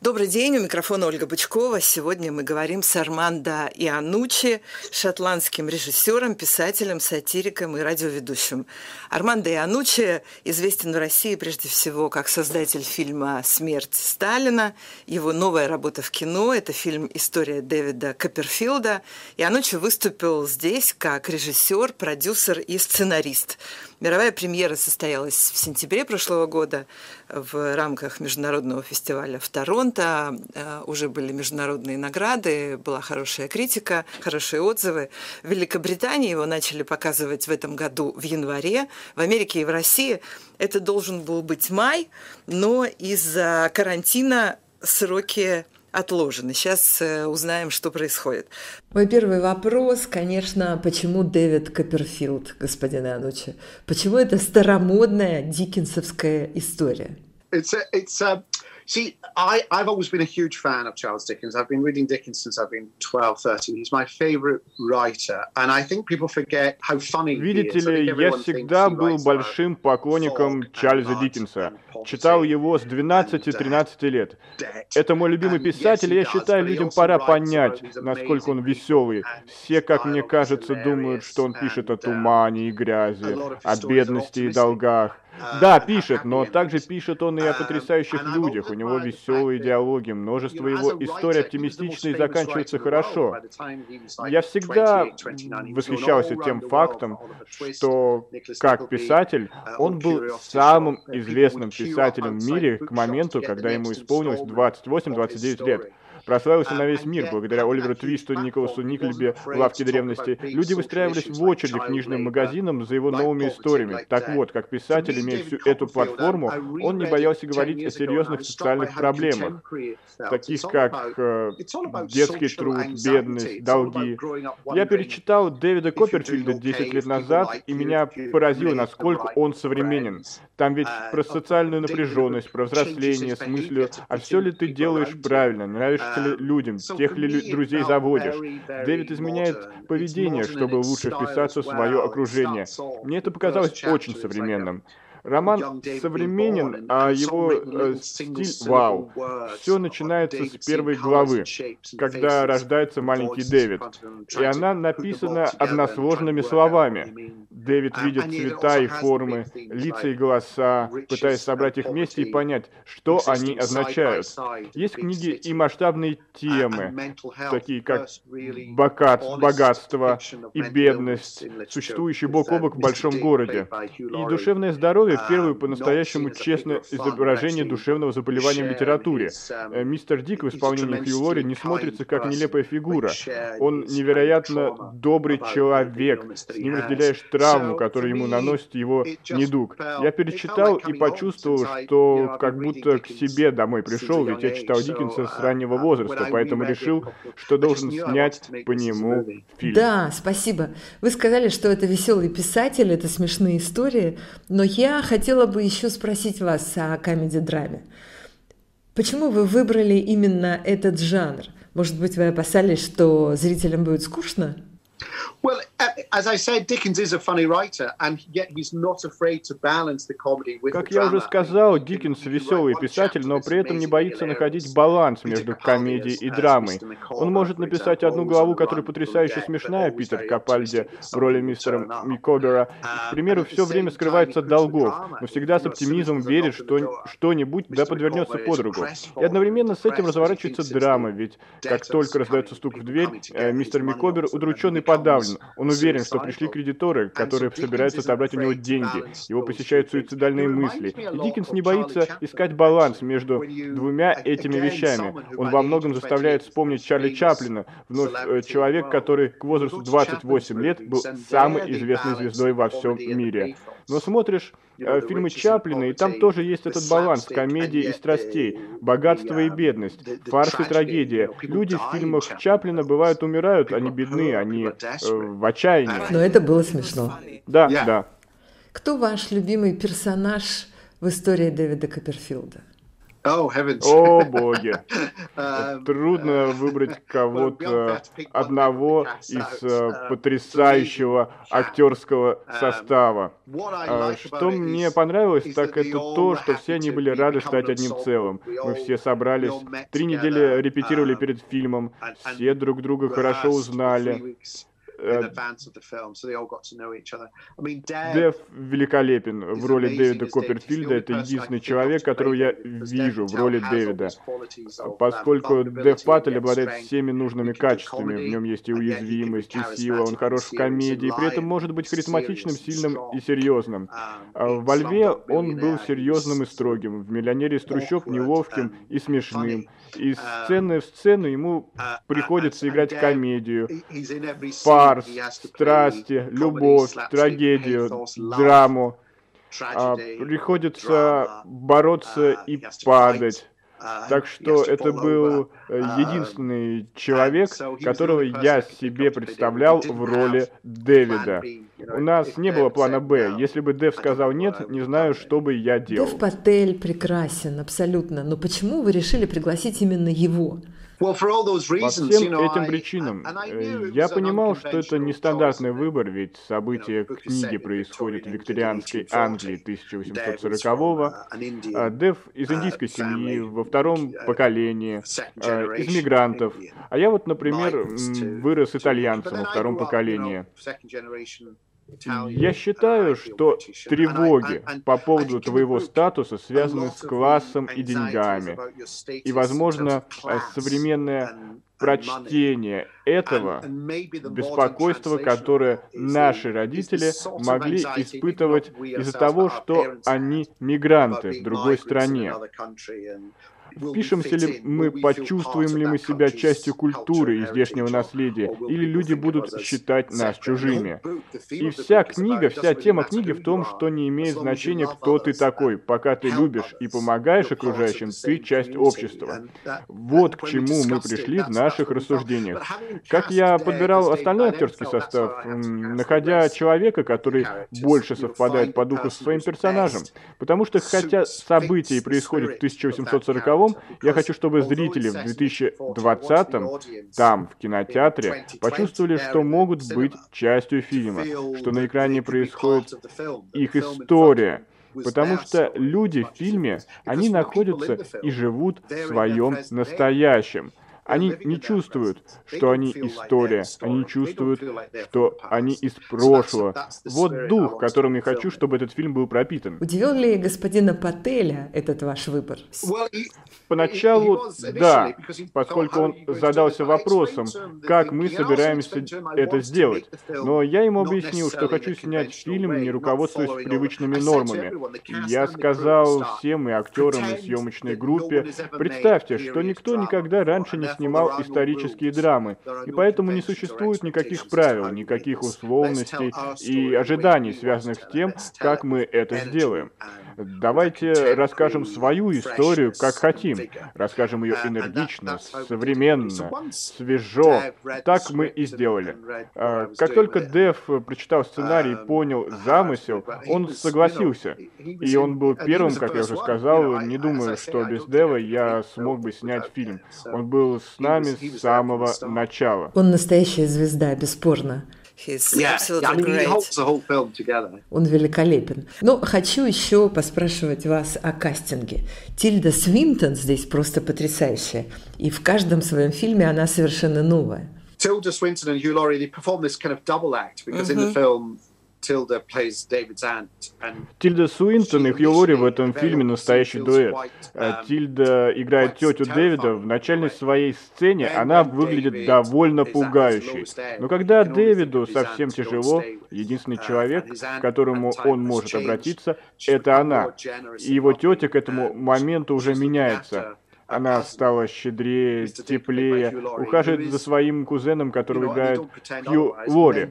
Добрый день, у микрофона Ольга Бычкова. Сегодня мы говорим с Армандо Ианучи, шотландским режиссером, писателем, сатириком и радиоведущим. Армандо Ианучи известен в России прежде всего как создатель фильма «Смерть Сталина». Его новая работа в кино – это фильм «История Дэвида Копперфилда». Ианучи выступил здесь как режиссер, продюсер и сценарист. Мировая премьера состоялась в сентябре прошлого года в рамках международного фестиваля в Торонто. Э, уже были международные награды, была хорошая критика, хорошие отзывы. В Великобритании его начали показывать в этом году в январе. В Америке и в России это должен был быть май, но из-за карантина сроки отложены. Сейчас э, узнаем, что происходит. Мой первый вопрос, конечно, почему Дэвид Копперфилд, господин Анучи? Почему это старомодная диккенсовская история? It's a, it's a, See, I, I've always been a huge fan of Charles Dickens. I've been reading Dickens since I've been 12, 13. He's my favorite writer. And I think people forget how funny Видите ли, я всегда был большим поклонником Чарльза Диккенса. Читал его с 12-13 лет. Это мой любимый писатель, и я считаю, людям пора понять, насколько он веселый. Все, как мне кажется, думают, что он пишет о тумане и грязи, о бедности и долгах. Да, пишет, но также пишет он и о потрясающих людях. У него веселые диалоги, множество его историй оптимистичны и заканчиваются хорошо. Я всегда восхищался тем фактом, что как писатель он был самым известным писателем в мире к моменту, когда ему исполнилось 28-29 лет прославился на весь мир благодаря Оливеру Твисту, Николасу Никльбе, лавке древности. Люди выстраивались в очередь к книжным магазинам за его новыми историями. Так вот, как писатель, имея всю эту платформу, он не боялся говорить о серьезных социальных проблемах, таких как э, детский труд, бедность, долги. Я перечитал Дэвида Копперфильда 10 лет назад, и меня поразило, насколько он современен. Там ведь про социальную напряженность, про взросление с мыслью, а все ли ты делаешь правильно, нравишься ли людям, тех ли друзей заводишь. Дэвид изменяет поведение, чтобы лучше вписаться в свое окружение. Мне это показалось очень современным. Роман современен, а его э, стиль вау. Все начинается с первой главы, когда рождается маленький Дэвид. И она написана односложными словами. Дэвид видит цвета и формы, лица и голоса, пытаясь собрать их вместе и понять, что они означают. Есть книги и масштабные темы, такие как богатство и бедность, существующие бок о бок в большом городе, и душевное здоровье условия первое по-настоящему честное изображение душевного заболевания в литературе. Э, мистер Дик в исполнении Хью Лори не смотрится как нелепая фигура. Он невероятно добрый человек. С ним разделяешь травму, которую ему наносит его недуг. Я перечитал и почувствовал, что как будто к себе домой пришел, ведь я читал Диккенса с раннего возраста, поэтому решил, что должен снять по нему фильм. Да, спасибо. Вы сказали, что это веселый писатель, это смешные истории, но я хотела бы еще спросить вас о комедий-драме. Почему вы выбрали именно этот жанр? Может быть, вы опасались, что зрителям будет скучно? Well, as I said, Dickens is a funny writer, and yet he's not afraid to balance the comedy with Как я уже сказал, Диккенс веселый писатель, но при этом не боится находить баланс между комедией и драмой. Он может написать одну главу, которая потрясающе смешная, Питер Капальди в роли мистера Микобера. К примеру, все время скрывается от долгов, но всегда с оптимизмом верит, что что-нибудь да подвернется под руку. И одновременно с этим разворачивается драма, ведь как только раздается стук в дверь, э, мистер Микобер, удрученный подавлен. Он уверен, что пришли кредиторы, которые собираются отобрать у него деньги. Его посещают суицидальные мысли. И Диккенс не боится искать баланс между двумя этими вещами. Он во многом заставляет вспомнить Чарли Чаплина, вновь э, человек, который к возрасту 28 лет был самой известной звездой во всем мире. Но смотришь фильмы Чаплина, и там тоже есть этот баланс комедии и страстей, богатство и бедность, фарс и трагедия. Люди в фильмах Чаплина бывают умирают, они бедны, они э, в отчаянии. Но это было смешно. Да, да. Кто ваш любимый персонаж в истории Дэвида Копперфилда? Oh, heavens. О, боги. Трудно выбрать кого-то одного из потрясающего актерского состава. Что мне понравилось, так это то, что все они были рады стать одним целым. Мы все собрались, три недели репетировали перед фильмом, все друг друга хорошо узнали. Дэв великолепен в роли Дэвида Копперфильда. Это единственный человек, которого я вижу в роли Дэвида. Поскольку Дэв Паттель обладает всеми нужными качествами. В нем есть и уязвимость, и сила, он хорош в комедии, при этом может быть харизматичным, сильным и серьезным. А во Льве он был серьезным и строгим. В «Миллионере из трущоб» неловким и смешным. Из сцены в сцену ему приходится играть комедию, фарс, страсти, любовь, трагедию, драму. А, приходится бороться и падать. Так что это был единственный человек, которого я себе представлял в роли Дэвида. У нас не было плана «Б». Если бы Дэв сказал «нет», не знаю, что бы я делал. Дэв Паттель прекрасен, абсолютно. Но почему вы решили пригласить именно его? По всем этим причинам э, я понимал, что это нестандартный выбор, ведь события книги происходят в викторианской Англии 1840-го. А Дэв из индийской семьи, во втором поколении, э, из мигрантов. А я вот, например, вырос итальянцем во втором поколении. Я считаю, что тревоги по поводу твоего статуса связаны с классом и деньгами. И, возможно, современное прочтение этого беспокойства, которое наши родители могли испытывать из-за того, что они мигранты в другой стране. Впишемся ли мы, почувствуем ли мы себя частью культуры и здешнего наследия, или люди будут считать нас чужими. И вся книга, вся тема книги в том, что не имеет значения, кто ты такой. Пока ты любишь и помогаешь окружающим, ты часть общества. Вот к чему мы пришли в наших рассуждениях. Как я подбирал остальной актерский состав, находя человека, который больше совпадает по духу со своим персонажем. Потому что хотя события происходят в 1840 таковом, я хочу, чтобы зрители в 2020 там, в кинотеатре, почувствовали, что могут быть частью фильма, что на экране происходит их история, Потому что люди в фильме, они находятся и живут в своем настоящем. Они не чувствуют, что они история. Они чувствуют, что они из прошлого. Вот дух, которым я хочу, чтобы этот фильм был пропитан. Удивил ли господина Пателя этот ваш выбор? Поначалу, да, поскольку он задался вопросом, как мы собираемся это сделать. Но я ему объяснил, что хочу снять фильм, не руководствуясь привычными нормами. Я сказал всем и актерам, и съемочной группе, представьте, что никто никогда раньше не снимал исторические драмы, и поэтому не существует никаких правил, никаких условностей и ожиданий, связанных с тем, как мы это сделаем. Давайте расскажем свою историю, как хотим. Расскажем ее энергично, современно, свежо. Так мы и сделали. А, как только Дэв прочитал сценарий и понял замысел, он согласился. И он был первым, как я уже сказал, не думаю, что без Дэва я смог бы снять фильм. Он был с нами с самого начала. Он настоящая звезда, бесспорно. Yeah, I mean. Он великолепен. Но хочу еще поспрашивать вас о кастинге. Тильда Свинтон здесь просто потрясающая. И в каждом своем фильме она совершенно новая. Tilda Swinton and Hugh Laurie, they perform this kind of double act because mm-hmm. in the film Тильда Суинтон и Хью Лори в этом фильме настоящий дуэт. А Тильда играет тетю Дэвида. В начальной своей сцене она выглядит довольно пугающей. Но когда Дэвиду совсем тяжело, единственный человек, к которому он может обратиться, это она. И его тетя к этому моменту уже меняется. Она стала щедрее, теплее, ухаживает за своим кузеном, который играет Хью Лори.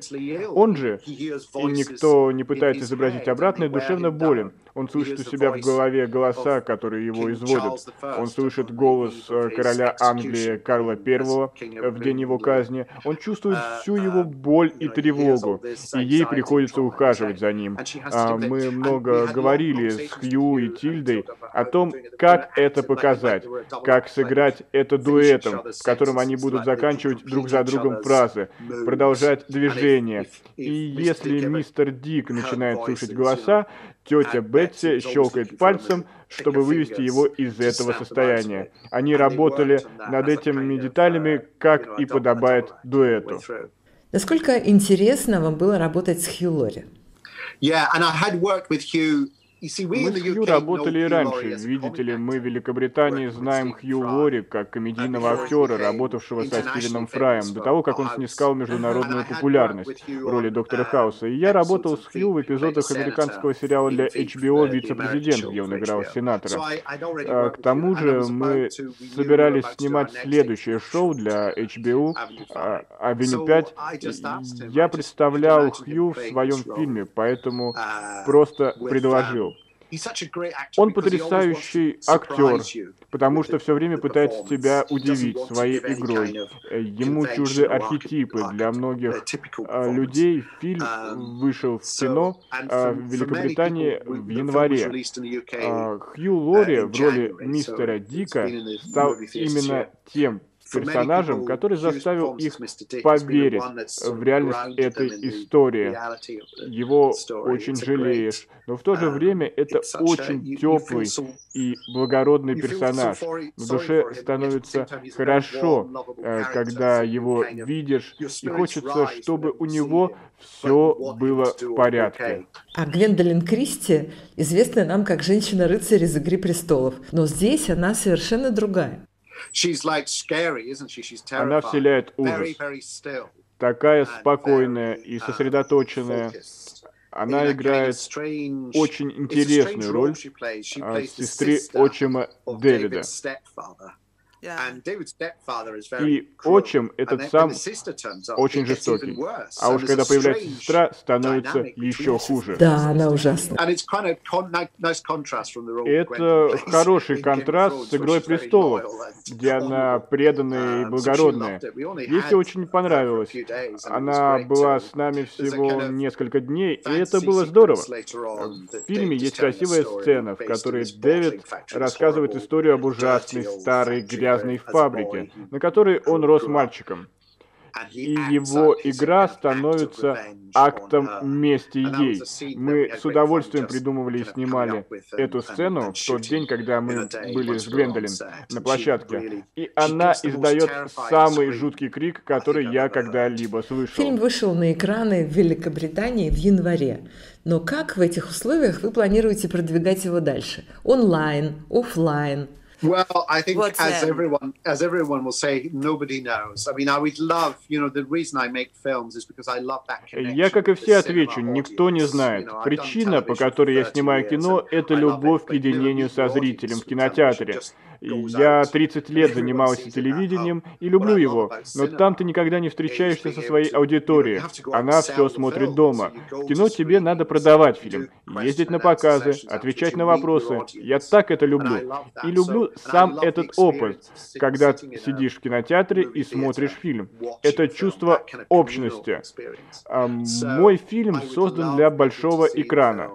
Он же, и никто не пытается изобразить обратное, душевно болен. Он слышит у себя в голове голоса, которые его изводят. Он слышит голос э, короля Англии Карла I в день его казни. Он чувствует всю его боль и тревогу, и ей приходится ухаживать за ним. А мы много говорили с Хью и Тильдой о том, как это показать, как сыграть это дуэтом, в котором они будут заканчивать друг за другом фразы, продолжать движение. И если мистер Дик начинает слушать голоса, тетя Бетси щелкает пальцем, чтобы вывести его из этого состояния. Они работали над этими деталями, как и подобает дуэту. Насколько интересно вам было работать с Хью Лори? Yeah, and I had worked with Hugh мы с Хью работали и раньше. Видите ли, мы в Великобритании знаем Хью Лори как комедийного актера, работавшего со Стивеном Фраем, до того, как он снискал международную популярность в роли доктора Хауса. И я работал с Хью в эпизодах американского сериала для HBO «Вице-президент», где он играл сенатора. А, к тому же мы собирались снимать следующее шоу для HBO «Авеню 5». Я представлял Хью в своем фильме, поэтому просто предложил. Он потрясающий актер, потому что все время пытается тебя удивить своей игрой. Ему чужды архетипы. Для многих а, людей фильм um, вышел в кино а, в Великобритании в январе. А, Хью Лори uh, в роли мистера Дика стал именно тем персонажем, который заставил их поверить в реальность этой истории. Его очень жалеешь, но в то же um, время это очень теплый и благородный персонаж. В душе становится хорошо, э, когда его видишь, и хочется, чтобы у него все было в порядке. А Гвендолин Кристи известна нам как женщина-рыцарь из «Игры престолов», но здесь она совершенно другая. Она вселяет ужас. Такая спокойная и сосредоточенная. Она играет очень интересную роль а, сестры отчима Дэвида. И отчим этот сам очень жестокий. А уж когда появляется сестра, становится еще хуже. Да, она ужасна. Это хороший контраст с «Игрой престолов», где она преданная и um, благородная. Ей все очень понравилось. Она была с нами всего несколько дней, и это было здорово. В фильме есть красивая сцена, в которой Дэвид рассказывает историю об ужасной старой грязной грязной фабрике, на которой он рос мальчиком. И его игра становится актом мести ей. Мы с удовольствием придумывали и снимали эту сцену в тот день, когда мы были с Гвендолин на площадке. И она издает самый жуткий крик, который я когда-либо слышал. Фильм вышел на экраны в Великобритании в январе. Но как в этих условиях вы планируете продвигать его дальше? Онлайн, офлайн, Well, I think What's as them? everyone as everyone will say, nobody knows. I mean, I would love, you know, the reason I make films is because I love that connection. Я, как и все, отвечу, никто не знает. Причина, по которой я снимаю кино, это любовь к единению со зрителем в кинотеатре. Я 30 лет занимался телевидением и люблю его, но там ты никогда не встречаешься со своей аудиторией. Она все смотрит дома. В кино тебе надо продавать фильм, ездить на показы, отвечать на вопросы. Я так это люблю. И люблю сам этот опыт, когда сидишь в кинотеатре и смотришь фильм. Это чувство общности. Мой фильм создан для большого экрана.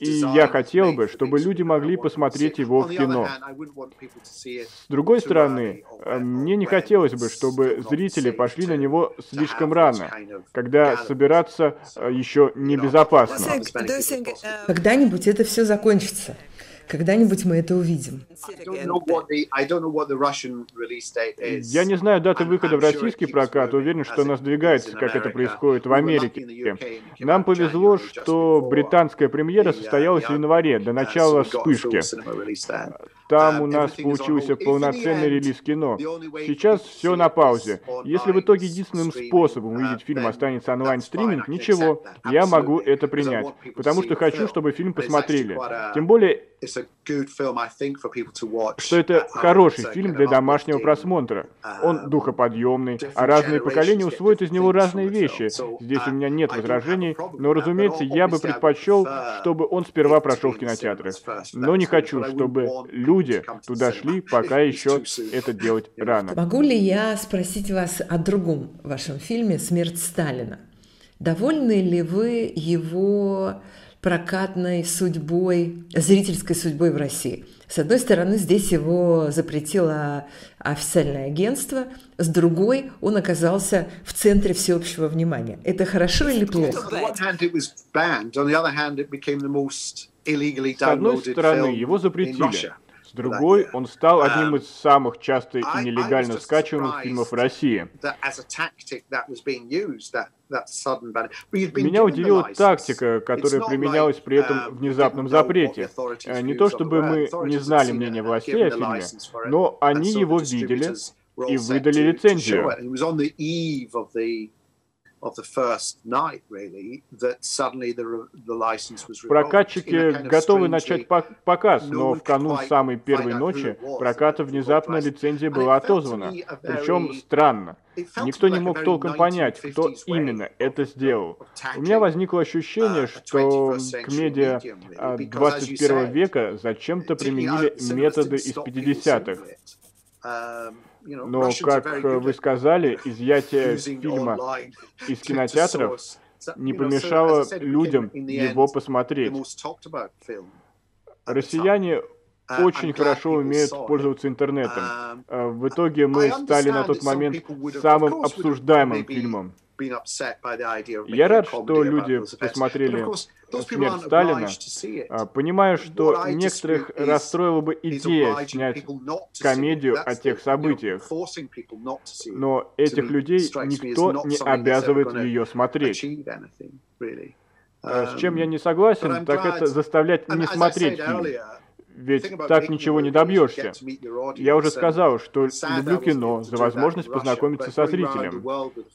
И я хотел бы, чтобы люди могли посмотреть его в кино. С другой стороны, э, мне не хотелось бы, чтобы зрители пошли на него слишком рано, когда собираться э, еще небезопасно. Когда-нибудь это все закончится. Когда-нибудь мы это увидим. Я не знаю даты выхода в российский прокат, уверен, что она сдвигается, как это происходит в Америке. Нам повезло, что британская премьера состоялась в январе, до начала вспышки. Там у нас получился полноценный релиз кино. Сейчас все на паузе. Если в итоге единственным способом увидеть фильм останется онлайн-стриминг, ничего, я могу это принять, потому что хочу, чтобы фильм посмотрели. Тем более, что это хороший фильм для домашнего просмотра. Он духоподъемный, а разные поколения усвоят из него разные вещи. Здесь у меня нет возражений, но, разумеется, я бы предпочел, чтобы он сперва прошел в кинотеатрах. Но не хочу, чтобы люди туда шли, пока еще это делать рано. Могу ли я спросить вас о другом вашем фильме «Смерть Сталина»? Довольны ли вы его прокатной судьбой, зрительской судьбой в России. С одной стороны, здесь его запретило официальное агентство, с другой, он оказался в центре всеобщего внимания. Это хорошо или плохо? С одной стороны, его запретили. Другой, он стал одним из самых часто и нелегально скачиваемых фильмов России. Меня удивила тактика, которая применялась при этом um, внезапном запрете. Э, не то чтобы мы не знали мнения властей о фильме, но они его видели и выдали лицензию. Прокатчики готовы начать показ, но в канун самой первой ночи проката внезапно лицензия была отозвана. Причем странно. Никто не мог толком понять, кто именно это сделал. У меня возникло ощущение, uh, что к медиа 21 века зачем-то применили методы из 50-х. Но, как вы сказали, изъятие фильма из кинотеатров не помешало людям его посмотреть. Россияне uh, очень хорошо умеют пользоваться интернетом. Um, а в итоге мы стали на тот момент самым обсуждаемым фильмом. Я рад, что люди посмотрели «Смерть Сталина», а, понимаю, что некоторых расстроила бы идея снять комедию о тех событиях, но этих людей никто не обязывает ее смотреть. А, с чем я не согласен, так это заставлять не смотреть фильм ведь так ничего не добьешься. Я уже сказал, что люблю кино за возможность познакомиться со зрителем.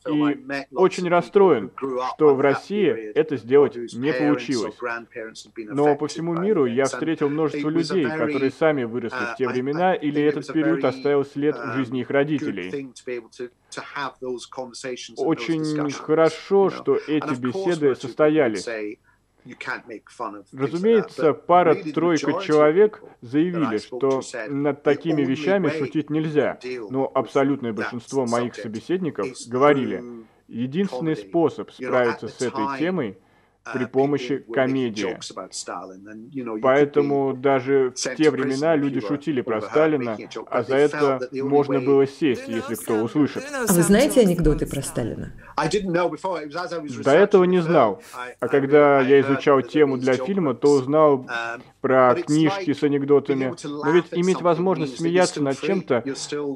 И очень расстроен, что в России это сделать не получилось. Но по всему миру я встретил множество людей, которые сами выросли в те времена, или этот период оставил след в жизни их родителей. Очень хорошо, что эти беседы состоялись. Разумеется, пара-тройка человек заявили, что над такими вещами шутить нельзя, но абсолютное большинство моих собеседников говорили, единственный способ справиться с этой темой – при помощи комедии. Поэтому даже в те времена люди шутили про Сталина, а за это можно было сесть, если кто услышит. А вы знаете анекдоты про Сталина? До этого не знал. А когда я изучал тему для фильма, то узнал про книжки с анекдотами. Но ведь иметь возможность смеяться над чем-то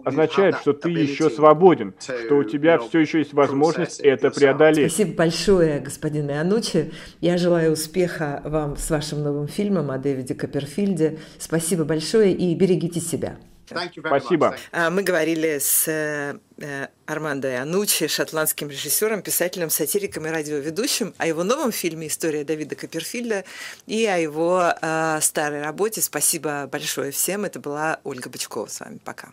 означает, что ты еще свободен, что у тебя все еще есть возможность это преодолеть. Спасибо большое, господин Ианучи. Я желаю успеха вам с вашим новым фильмом о Дэвиде Копперфильде. Спасибо большое и берегите себя. Спасибо. А, мы говорили с э, э, Армандо Ианучи, шотландским режиссером, писателем, сатириком и радиоведущим, о его новом фильме «История Давида Копперфильда» и о его э, старой работе. Спасибо большое всем. Это была Ольга Бычкова с вами. Пока.